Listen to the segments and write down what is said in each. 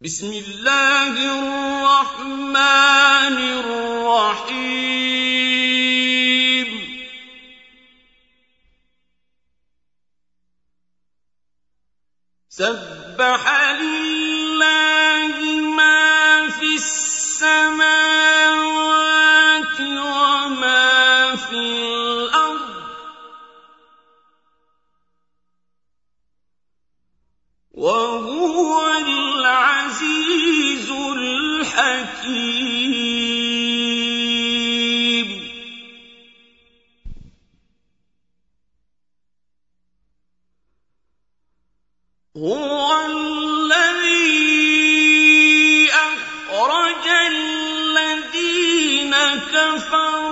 بسم الله الرحمن الرحيم. سبح لله ما في السماوات كفروا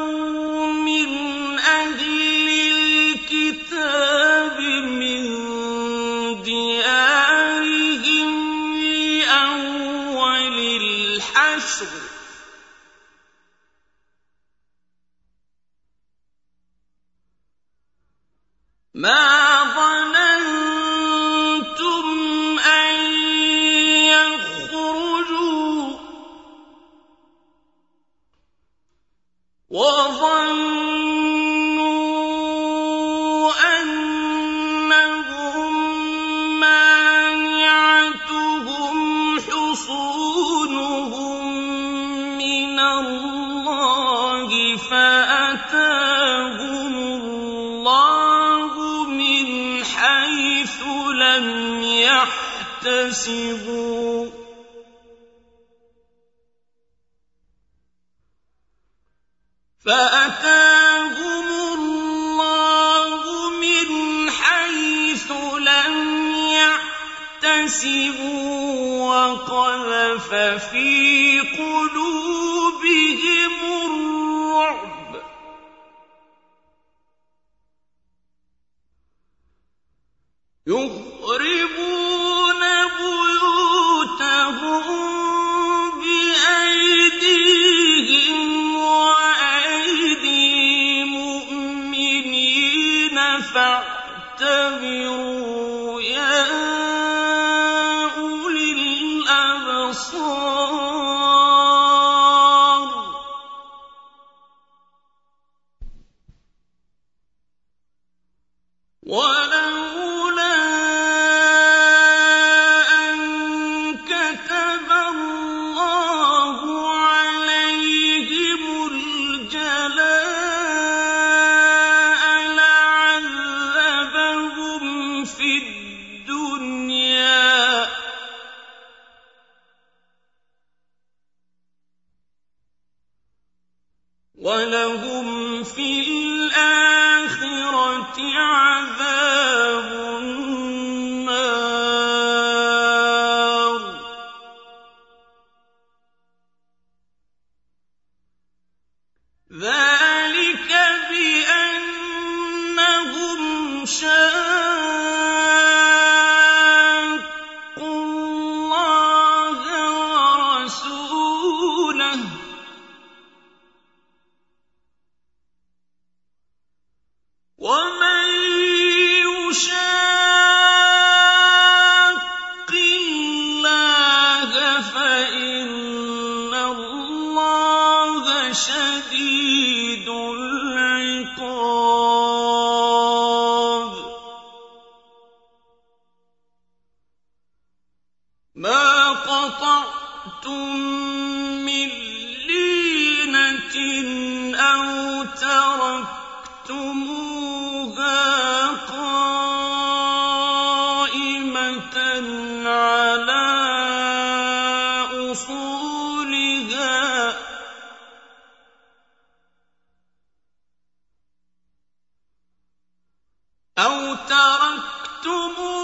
كسبوا فأتاهم الله من حيث لم يحتسبوا وقذف في قلوبهم الرعب. يخربون أو تركتموه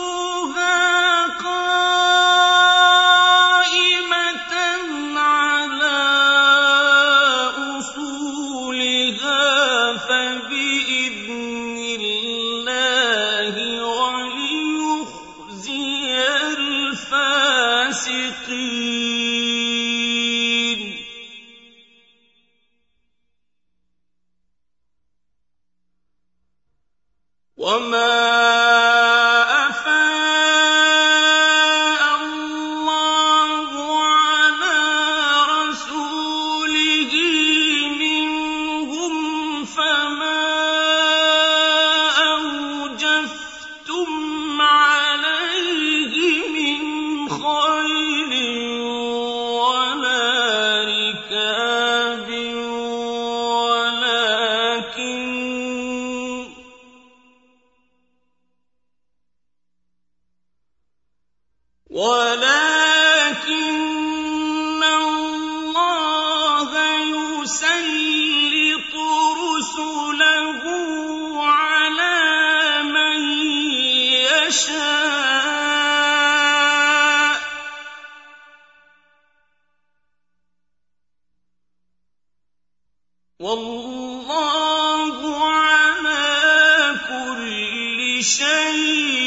وَاللَّهُ عَلَىٰ كُلِّ شَيْءٍ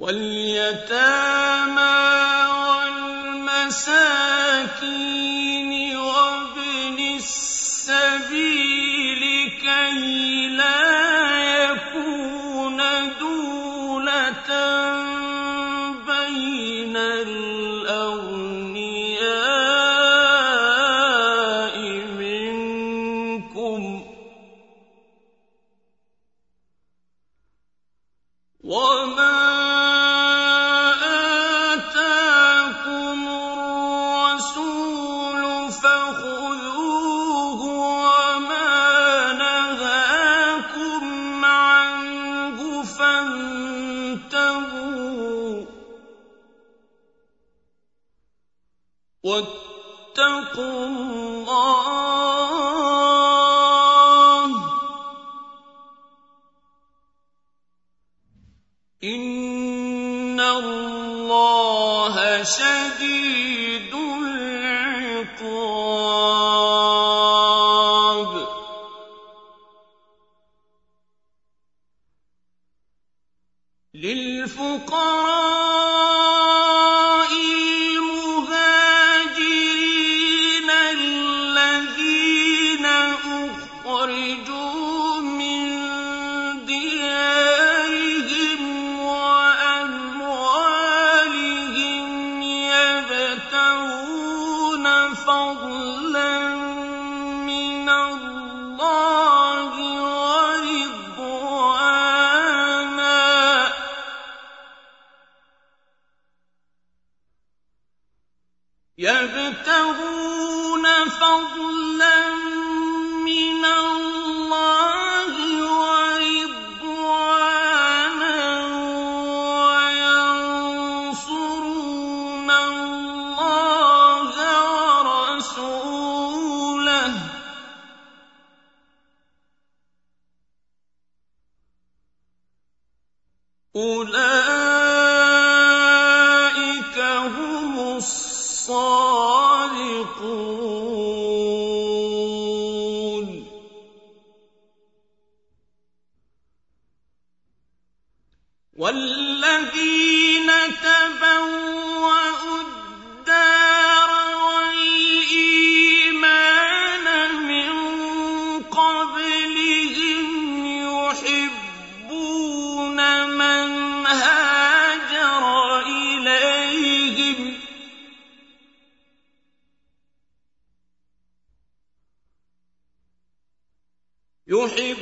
وَالْيَتَامَىٰ وَالْمَسَاكِينِ What وَلَا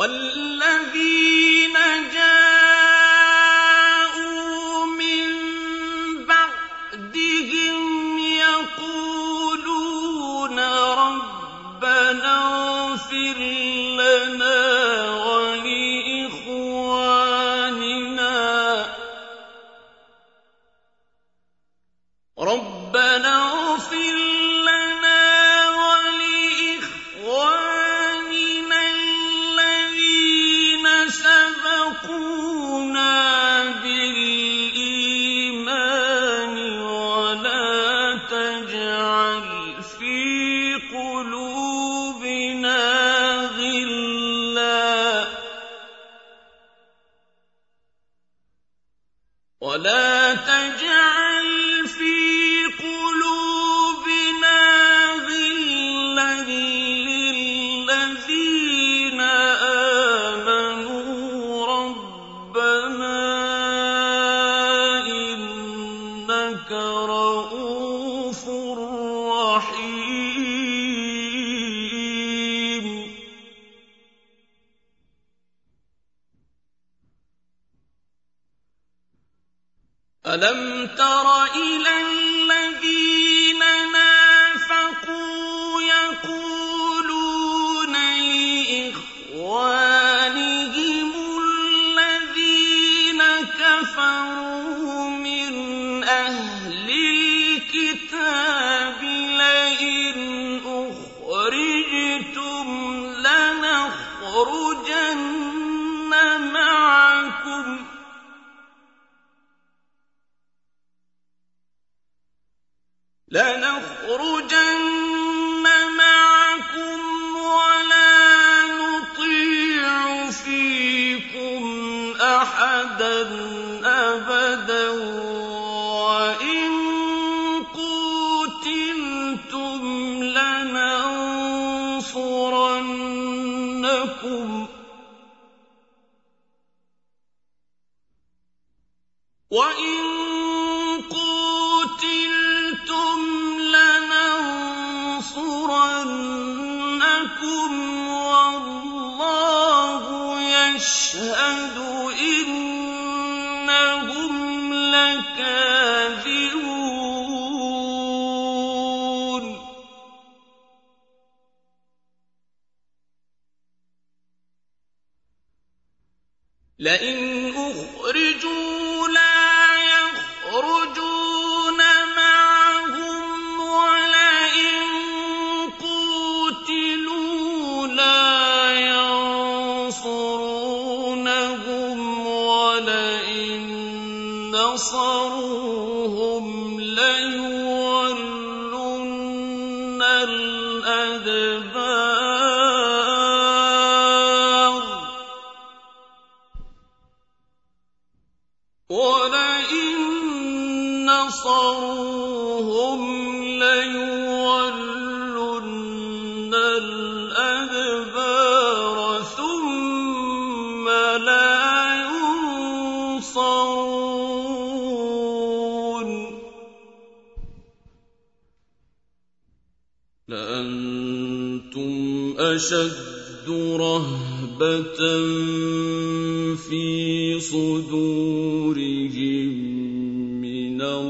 والذين جاءوا من بعدهم يقولون ربنا اغفر يَقُولُ ربكم وإن قتلتم لننصرنكم والله يشهد لأنتم أشد رهبة في صدورهم من الله.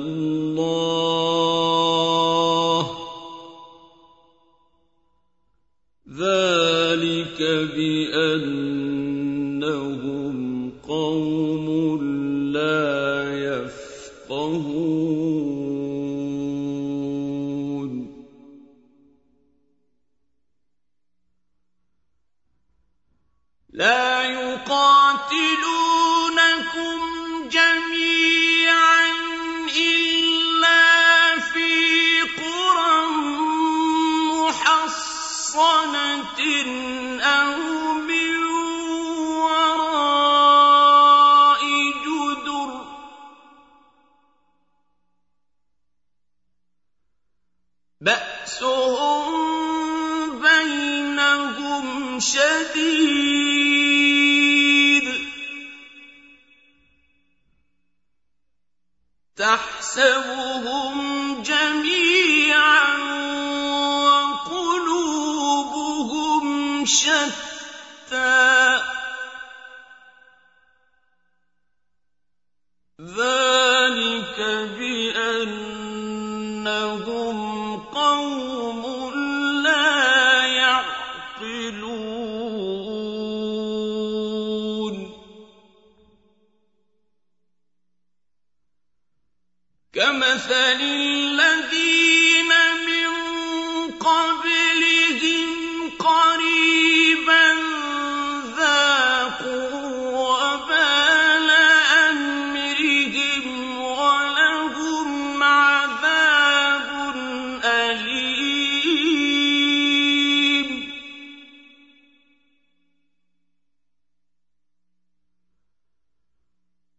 The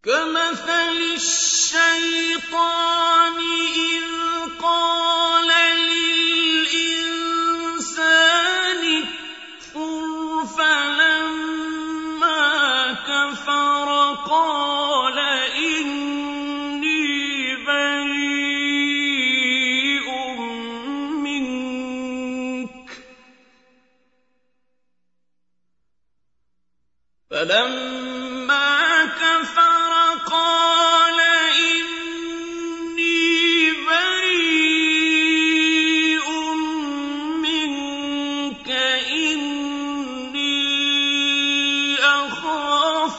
كمثل الشيطان إذ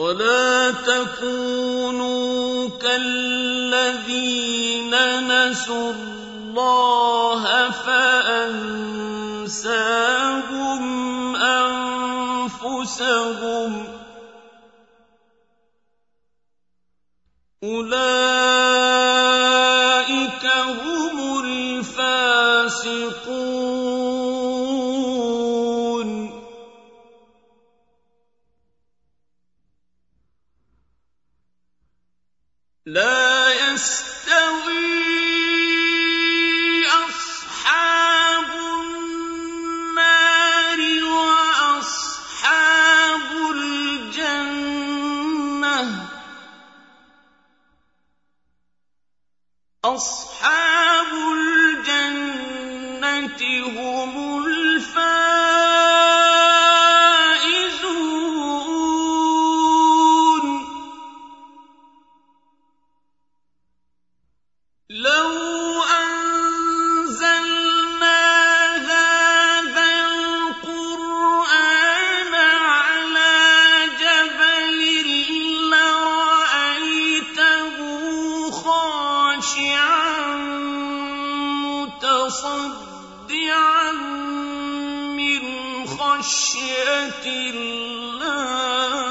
ولا تكونوا كالذين نسوا الله فانساهم انفسهم متصدعا من خشية الله.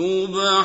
سُبْحَانَ